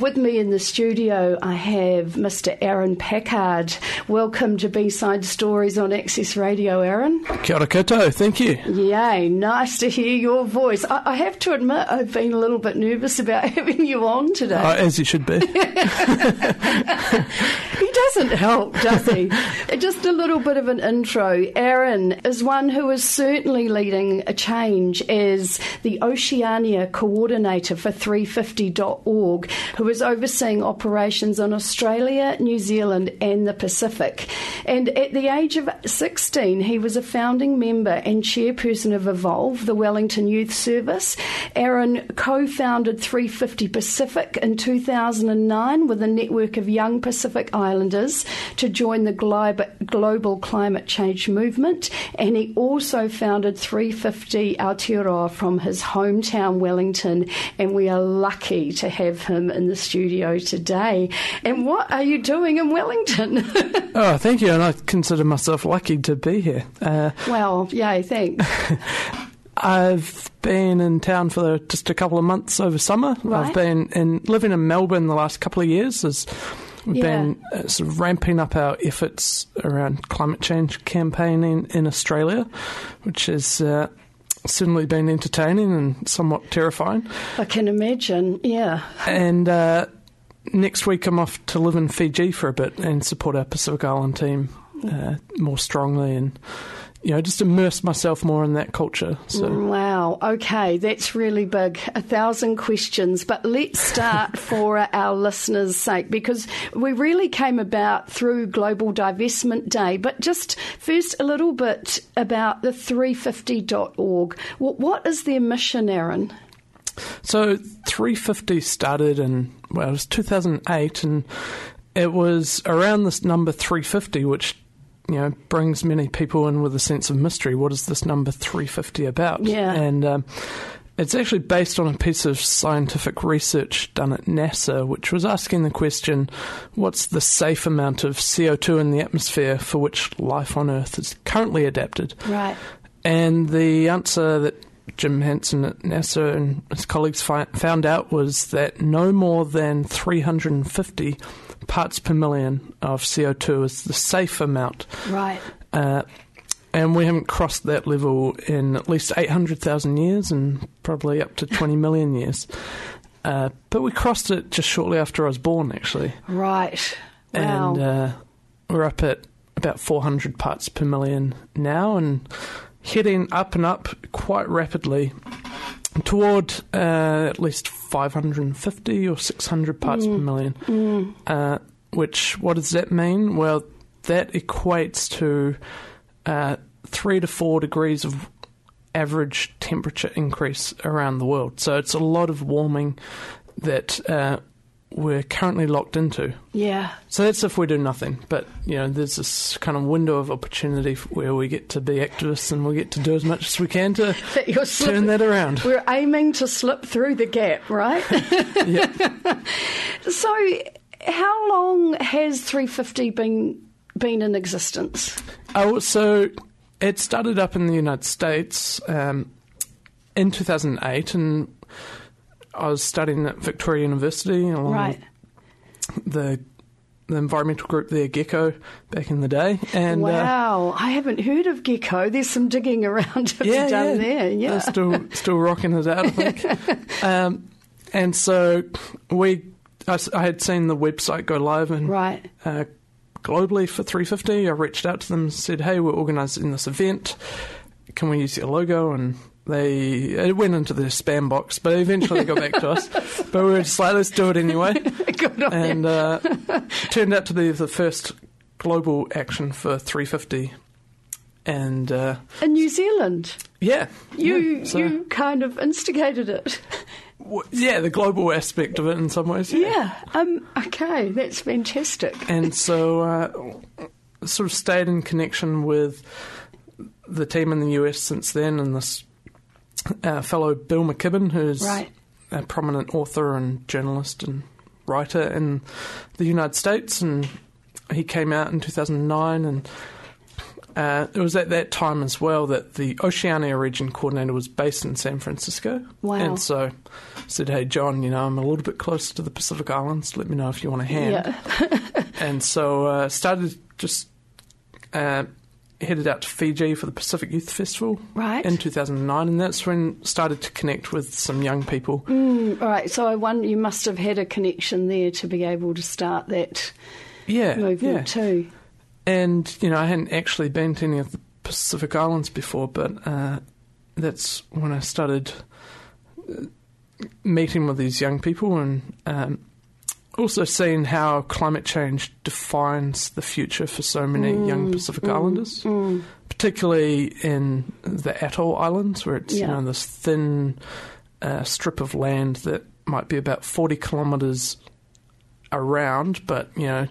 With me in the studio, I have Mr. Aaron Packard. Welcome to B-Side Stories on Access Radio, Aaron. Kia ora koutou, thank you. Yay, nice to hear your voice. I, I, have to admit, I've been a little bit nervous about having you on today. Uh, as you should be. doesn't help, does he? Just a little bit of an intro. Aaron is one who is certainly leading a change as the Oceania coordinator for 350.org, who is overseeing operations in Australia, New Zealand, and the Pacific. And at the age of 16, he was a founding member and chairperson of Evolve, the Wellington Youth Service. Aaron co founded 350 Pacific in 2009 with a network of young Pacific Islanders to join the global climate change movement. And he also founded 350 Aotearoa from his hometown, Wellington. And we are lucky to have him in the studio today. And what are you doing in Wellington? oh, thank you. And I consider myself lucky to be here. Uh, well, yay, thanks. I've been in town for just a couple of months over summer. Right. I've been in living in Melbourne the last couple of years. As we've yeah. been uh, sort of ramping up our efforts around climate change campaigning in Australia, which has uh, certainly been entertaining and somewhat terrifying. I can imagine. Yeah. And uh, next week I'm off to live in Fiji for a bit and support our Pacific Island team uh, more strongly and you know, just immerse myself more in that culture. So. Wow. Okay, that's really big. A thousand questions, but let's start for our listeners' sake because we really came about through Global Divestment Day. But just first, a little bit about the 350.org. What is their mission, Aaron? So 350 started in well, it was 2008, and it was around this number 350, which you know brings many people in with a sense of mystery. What is this number 350 about? Yeah, and um, it's actually based on a piece of scientific research done at NASA, which was asking the question what's the safe amount of CO2 in the atmosphere for which life on Earth is currently adapted? Right. And the answer that Jim Hansen at NASA and his colleagues fi- found out was that no more than 350 parts per million of CO2 is the safe amount. Right. Uh, and we haven't crossed that level in at least 800,000 years and probably up to 20 million years. Uh, but we crossed it just shortly after I was born, actually. Right. Wow. And uh, we're up at about 400 parts per million now, and heading up and up quite rapidly toward uh, at least 550 or 600 parts mm. per million. Mm. Uh, which, what does that mean? Well, that equates to uh, three to four degrees of average temperature increase around the world. So it's a lot of warming that uh, we're currently locked into. Yeah. So that's if we do nothing. But, you know, there's this kind of window of opportunity where we get to be activists and we get to do as much as we can to turn that around. We're aiming to slip through the gap, right? yeah. so, how long has 350 been been in existence? Oh, so it started up in the United States um, in 2008 and I was studying at Victoria University along right. the the environmental group there, Gecko, back in the day. And uh, wow, uh, I haven't heard of Gecko. There's some digging around to yeah, be done yeah. there. Yeah, They're still still rocking it out. I think. um, and so we, I, I, had seen the website go live and right. Uh, globally for 350. I reached out to them said, "Hey, we're organising this event. Can we use your logo?" And they it went into the spam box, but eventually they got back to us. But we were just like, let's do it anyway. and uh, turned out to be the first global action for 350. And uh, in New Zealand, yeah, you yeah, so, you kind of instigated it. yeah, the global aspect of it in some ways. Yeah. yeah um, okay, that's fantastic. And so, uh, sort of stayed in connection with the team in the US since then, and this our fellow Bill McKibben, who's right. a prominent author and journalist and writer in the United States, and he came out in 2009 and uh, it was at that time as well that the Oceania region coordinator was based in San Francisco. Wow. And so I said, hey, John, you know, I'm a little bit closer to the Pacific Islands. Let me know if you want a hand. Yeah. and so uh, started just uh, headed out to Fiji for the Pacific Youth Festival Right. in 2009, and that's when started to connect with some young people. Mm, right. So I wonder you must have had a connection there to be able to start that Yeah, movement yeah. too. And you know, I hadn't actually been to any of the Pacific Islands before, but uh, that's when I started uh, meeting with these young people and um, also seen how climate change defines the future for so many young Pacific Islanders, Mm. particularly in the atoll islands, where it's you know this thin uh, strip of land that might be about forty kilometres around, but you know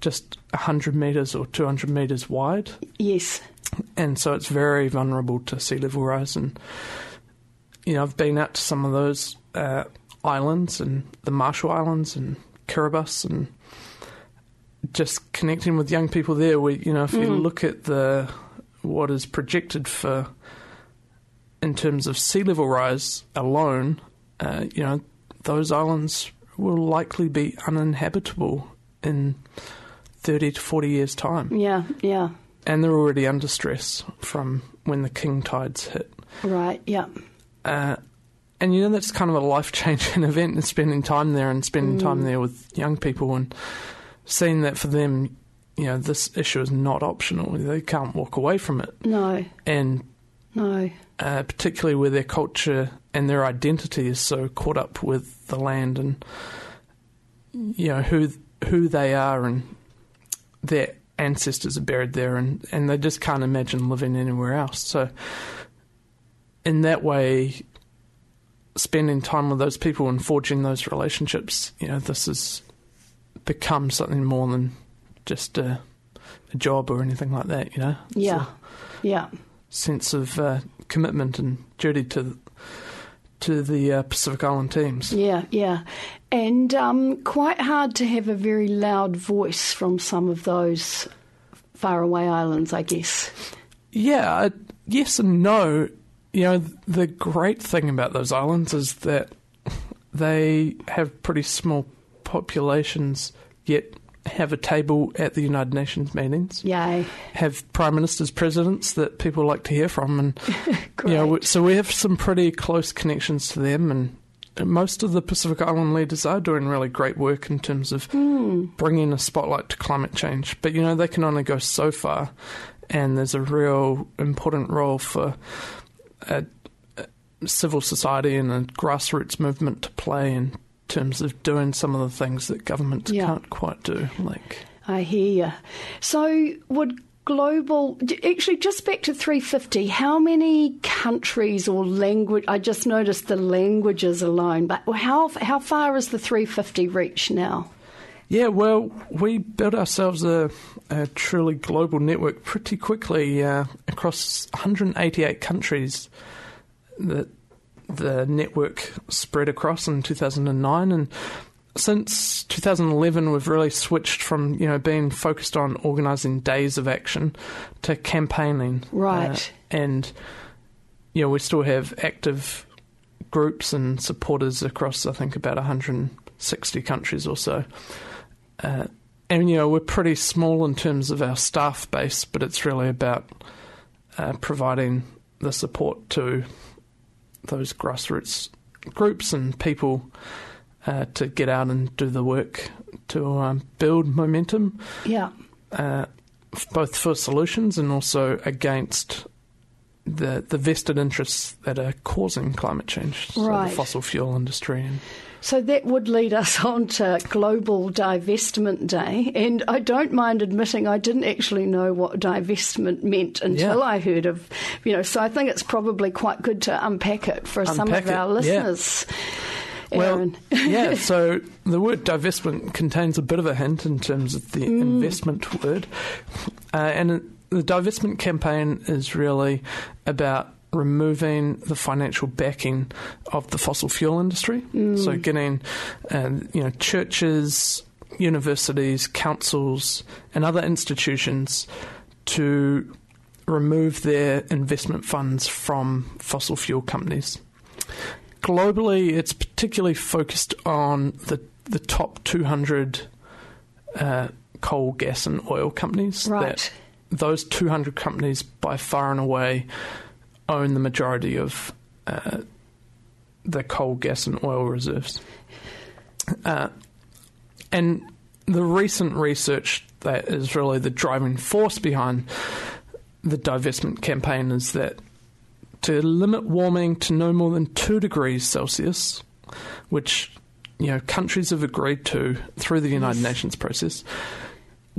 just 100 metres or 200 metres wide. Yes. And so it's very vulnerable to sea level rise. And, you know, I've been out to some of those uh, islands and the Marshall Islands and Kiribati and just connecting with young people there. We, you know, if you Mm. look at the what is projected for in terms of sea level rise alone, uh, you know, those islands will likely be uninhabitable in 30 to 40 years' time. Yeah. Yeah. And they're already under stress from when the king tides hit. Right. Yeah. Uh, and you know, that's kind of a life changing event and spending time there and spending time there with young people and seeing that for them, you know, this issue is not optional. They can't walk away from it. No. And No. uh, particularly where their culture and their identity is so caught up with the land and you know who who they are and their ancestors are buried there and, and they just can't imagine living anywhere else. So in that way spending time with those people and forging those relationships, you know, this has become something more than just a, a job or anything like that, you know. Yeah. Yeah. sense of uh, commitment and duty to to the uh, Pacific Island teams. Yeah, yeah. And um, quite hard to have a very loud voice from some of those faraway islands, I guess. Yeah, uh, yes and no. You know, the great thing about those islands is that they have pretty small populations, yet have a table at the United Nations meetings. Yay. Have prime ministers, presidents that people like to hear from, and you know, so we have some pretty close connections to them, and most of the Pacific Island leaders are doing really great work in terms of hmm. bringing a spotlight to climate change. But you know, they can only go so far, and there's a real important role for a, a civil society and a grassroots movement to play in terms of doing some of the things that governments Yeah. can't quite do, like. I hear you. So, would global actually just back to 350 how many countries or language i just noticed the languages alone but how how far is the 350 reach now Yeah, well, we built ourselves a, a truly global network pretty quickly uh, across 188 countries. That the network spread across in 2009, and since 2011, we've really switched from you know being focused on organising days of action to campaigning. Right. Uh, and you know we still have active groups and supporters across I think about 160 countries or so. Uh, and you know we're pretty small in terms of our staff base, but it's really about uh, providing the support to those grassroots groups and people uh, to get out and do the work to um, build momentum, yeah uh, both for solutions and also against the the vested interests that are causing climate change, so Right. the fossil fuel industry and So that would lead us on to Global Divestment Day. And I don't mind admitting I didn't actually know what divestment meant until Yeah. I heard of, you know, so I think it's probably quite good to unpack it for some of it, our yeah. listeners. Well, yeah, so the word divestment contains a bit of a hint in terms of the investment word. Uh, and the divestment campaign is really about removing the financial backing of the fossil fuel industry. So getting, uh, you know, churches, universities, councils, and other institutions to remove their investment funds from fossil fuel companies. Globally, it's particularly focused on the the top 200 uh, coal, gas, and oil companies. Right. That those 200 companies, by far and away, own the majority of uh, the coal, gas, and oil reserves. Uh, and the recent research that is really the driving force behind the divestment campaign is that to limit warming to no more than 2 degrees Celsius, which you know countries have agreed to through the United Nations process,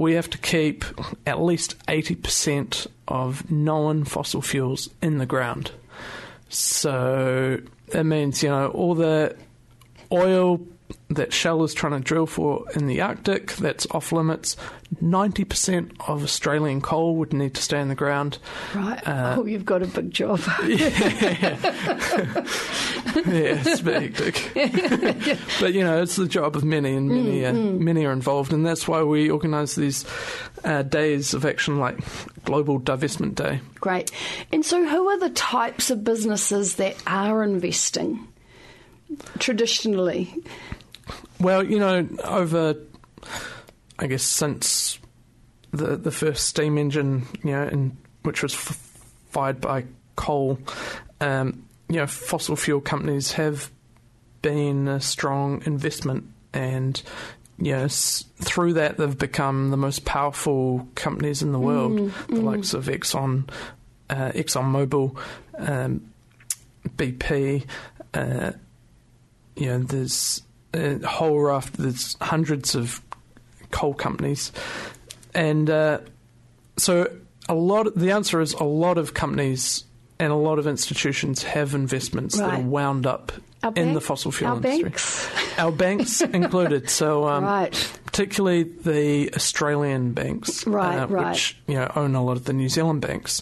we have to keep at least 80% of known fossil fuels in the ground. So that means, you know, all the oil that Shell is trying to drill for in the Arctic, that's off limits. 90% of Australian coal would need to stay in the ground. Right. Uh, oh, you've got a big job. yeah. yeah, it's bit hectic. but, you know, it's the job of many, and many, mm, are, mm. many are involved. And that's why we organise these uh, days of action like Global Divestment Day. Great. And so, who are the types of businesses that are investing traditionally? Well, you know, over, I guess, since the the first steam engine, you know, in, which was f- fired by coal, um, you know, fossil fuel companies have been a strong investment, and yes, through that they've become the most powerful companies in the world, mm, the mm. likes of Exxon, uh, ExxonMobil, um, BP. Uh, you know, there's a whole raft. There's hundreds of coal companies, and uh, so a lot. Of, the answer is a lot of companies and a lot of institutions have investments right. that are wound up our in bank, the fossil fuel our industry. Banks. Our banks included. So, um, right. particularly the Australian banks, right, uh, right. which you know own a lot of the New Zealand banks,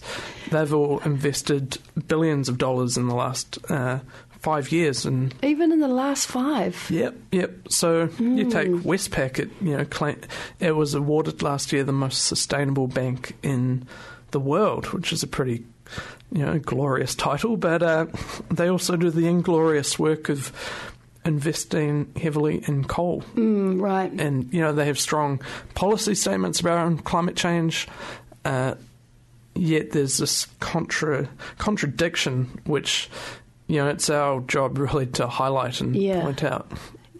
they've all invested billions of dollars in the last uh, five years, and even in the last five. Yep, yep. So mm. you take Westpac. It you know claim, it was awarded last year the most sustainable bank in the world, which is a pretty you know glorious title. But uh, they also do the inglorious work of investing heavily in coal. Mm, right. And you know they have strong policy statements around climate change. Uh, yet there's this contra contradiction which you know, it's our job really to highlight and yeah. point out.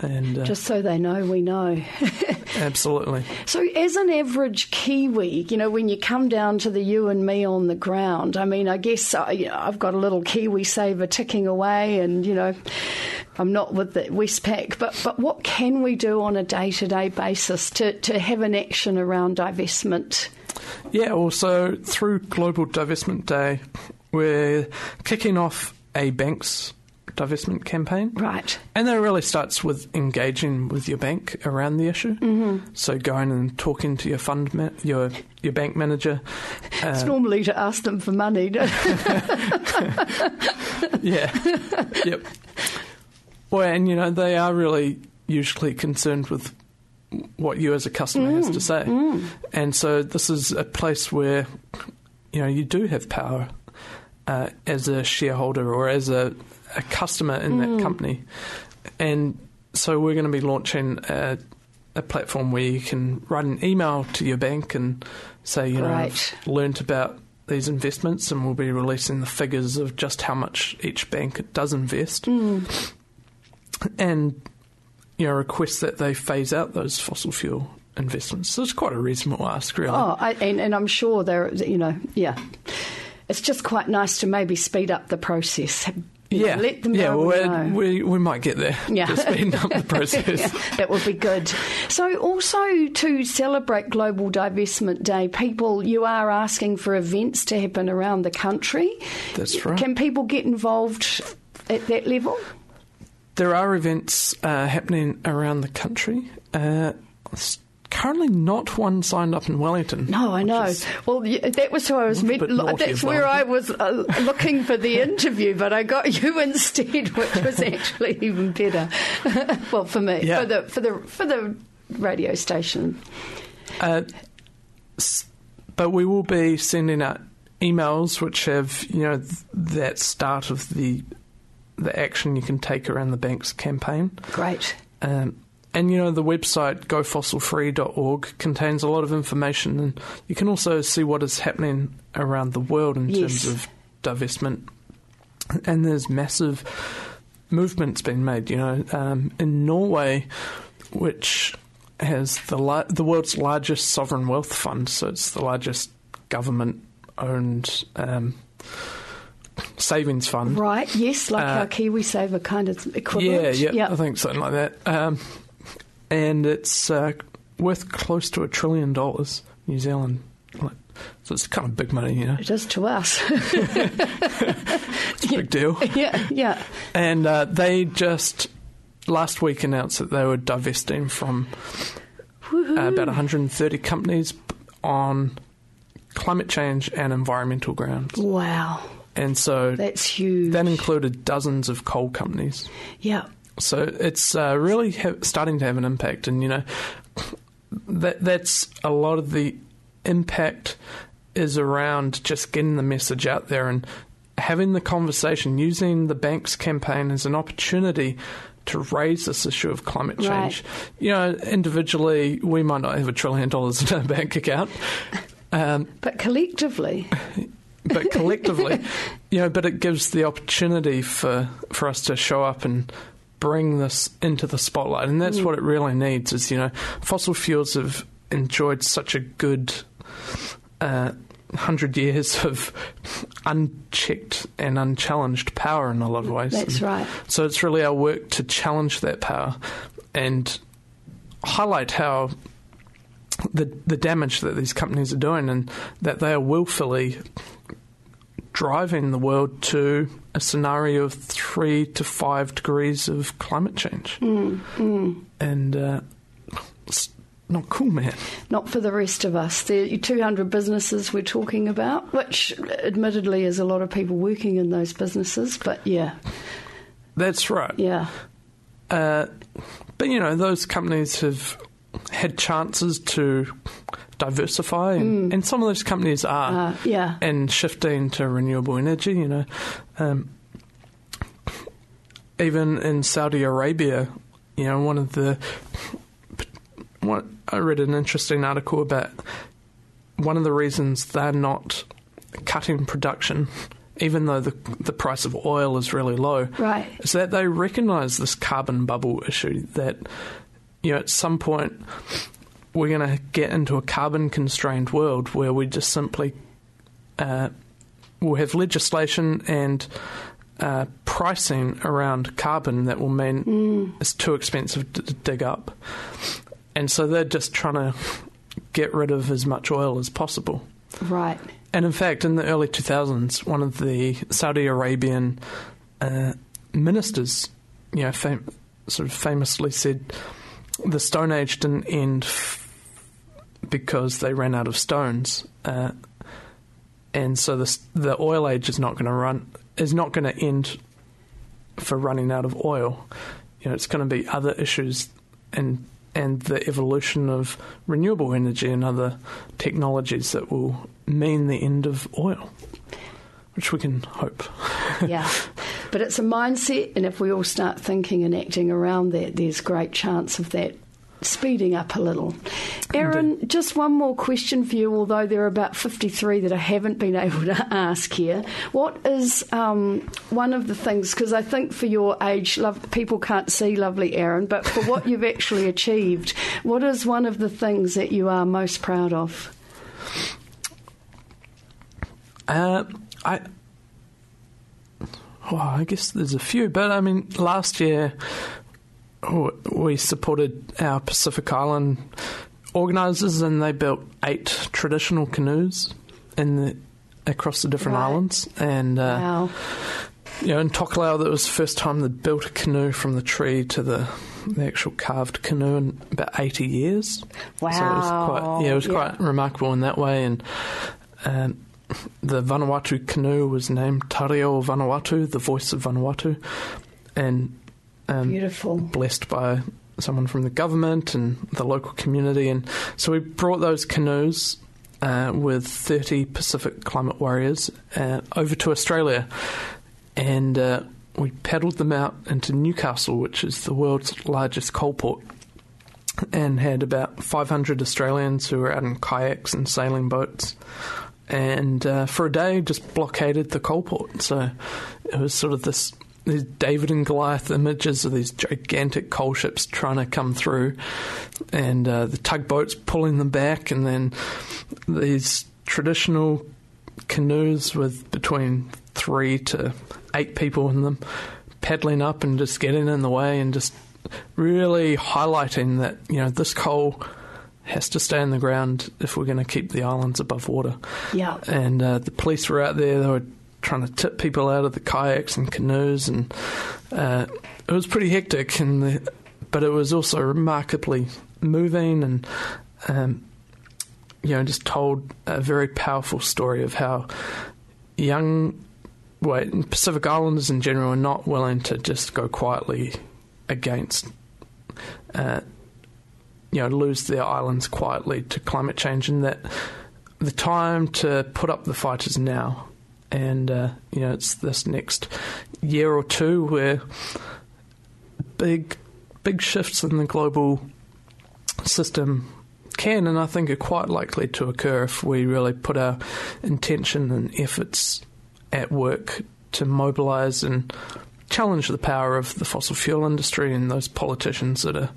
And, uh, Just so they know, we know. absolutely. So, as an average Kiwi, you know, when you come down to the you and me on the ground, I mean, I guess uh, you know, I've got a little Kiwi saver ticking away, and you know, I'm not with the Westpac, but but what can we do on a day to day basis to to have an action around divestment? Yeah, also through Global Divestment Day, we're kicking off a bank's divestment campaign. Right. And that really starts with engaging with your bank around the issue. Mm-hmm. So going and talking to your fund, ma- your your bank manager. It's uh, normally to ask them for money. yeah. Yep. Well, and you know they are really usually concerned with what you as a customer mm, has to say, mm. and so this is a place where you know you do have power uh, as a shareholder or as a, a customer in mm. that company. And so we're going to be launching a, a, platform where you can write an email to your bank and say, you know, right. I've learned about these investments, and we'll be releasing the figures of just how much each bank does invest. Mm. And you know, request that they phase out those fossil fuel investments. So it's quite a reasonable ask, really. Oh, I, and, and I'm sure they're, you know, yeah it's just quite nice to maybe speed up the process. Yeah, let them yeah. know. Well, we, we might get there. Yeah, to speed up the process. yeah, that would be good. So, also to celebrate Global Divestment Day, people, you are asking for events to happen around the country. That's right. Can people get involved at that level? There are events uh, happening around the country. Uh, currently not one signed up in Wellington. No, I know. Well, that was who I was. Met, that's where I was uh, looking for the interview, but I got you instead, which was actually even better. well, for me, yeah. for the for the for the radio station. Uh, but we will be sending out emails which have you know th- that start of the the action you can take around the bank's campaign. Great. Um, and you know the website gofossilfree.org contains a lot of information, and you can also see what is happening around the world in Yes. terms of divestment. And there's massive movements being made. You know, um, in Norway, which has the la- the world's largest sovereign wealth fund, so it's the largest government-owned um, savings fund. Right. Yes, like Uh, our KiwiSaver kind of equivalent. Yeah, yeah, I think something like that. Um, and it's uh, worth close to a trillion dollars, New Zealand. So it's kind of big money, you know. It is to us. It's a big deal. yeah, yeah. And uh, they just last week announced that they were divesting from uh, about 130 companies on climate change and environmental grounds. Wow. And so That's huge. that included dozens of coal companies. yeah. So it's uh, really ha- starting to have an impact, and you know that that's a lot of the impact is around just getting the message out there and having the conversation, using the bank's campaign as an opportunity to raise this issue of climate change. You know, individually, we might not have a trillion dollars in our bank account. Um, But collectively, but collectively, you know, but it gives the opportunity for for us to show up and bring this into the spotlight, and that's what it really needs. Is you know, fossil fuels have enjoyed such a good. Uh, Hundred years of unchecked and unchallenged power in a lot of ways. that's And right. So it's really our work to challenge that power and highlight how the the damage that these companies are doing and that they are willfully driving the world to a scenario of three to five degrees of climate change. And uh, it's not cool, man. Not for the rest of us. The 200 businesses we're talking about, which admittedly is a lot of people working in those businesses, but yeah, That's right. yeah. Uh, but you know, those companies have had chances to diversify, and, and some of those companies are. Uh, yeah. and shifting to renewable energy. You know, um, even in Saudi Arabia, you know, one of the what I read an interesting article about one of the reasons they're not cutting production, even though the the price of oil is really low, Right. is that they recognise this carbon bubble issue that you know at some point we're going to get into a carbon constrained world where we just simply uh, will have legislation and uh, pricing around carbon that will mean it's too expensive to, to dig up, and so they're just trying to get rid of as much oil as possible. Right. And in fact, in the early 2000s, one of the Saudi Arabian uh, ministers, you know, fam- sort of famously said, "The Stone Age didn't end f- because they ran out of stones, uh, and so the the oil age is not going to run is not going to end for running out of oil. You know, it's going to be other issues and." And the evolution of renewable energy and other technologies that will mean the end of oil, which we can hope. yeah. But it's a mindset, and if we all start thinking and acting around that, there's great chance of that speeding up a little. Aaron, just one more question for you, although there are about 53 that I haven't been able to ask here. What is um, one of the things, because I think for your age, love, people can't see lovely Aaron, but for what you've actually achieved, what is one of the things that you are most proud of? Uh, I, well, I guess there's a few, but I mean, last year we supported our Pacific Island organisers, and they built eight traditional canoes in the across the different Right. islands, and uh, Wow. you know, in Tokelau, that was the first time they built a canoe from the tree to the the actual carved canoe in about 80 years. Wow. So it was quite, yeah, it was quite remarkable in that way. And um, the Vanuatu canoe was named Tareo Vanuatu, the voice of Vanuatu, and um, Beautiful. blessed by someone from the government and the local community. And so we brought those canoes uh, with 30 Pacific climate warriors uh, over to Australia. And uh, we paddled them out into Newcastle, which is the world's largest coal port, and had about 500 Australians who were out in kayaks and sailing boats. And uh, for a day, just blockaded the coal port. So it was sort of this these David and Goliath images of these gigantic coal ships trying to come through, and uh, the tugboats pulling them back, and then these traditional canoes with between three to eight people in them paddling up and just getting in the way and just really highlighting that you know this coal has to stay in the ground if we're going to keep the islands above water. Yeah. And uh, the police were out there. They were trying to tip people out of the kayaks and canoes, and uh, it was pretty hectic. And the, but it was also remarkably moving, and um, you know, just told a very powerful story of how young, well, Pacific Islanders in general are not willing to just go quietly against. Uh, you know, lose their islands quietly to climate change, and that the time to put up the fight is now and uh, you know it's this next year or two where big big shifts in the global system can and I think are quite likely to occur if we really put our intention and efforts at work to mobilise and challenge the power of the fossil fuel industry and those politicians that are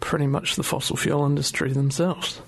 pretty much the fossil fuel industry themselves.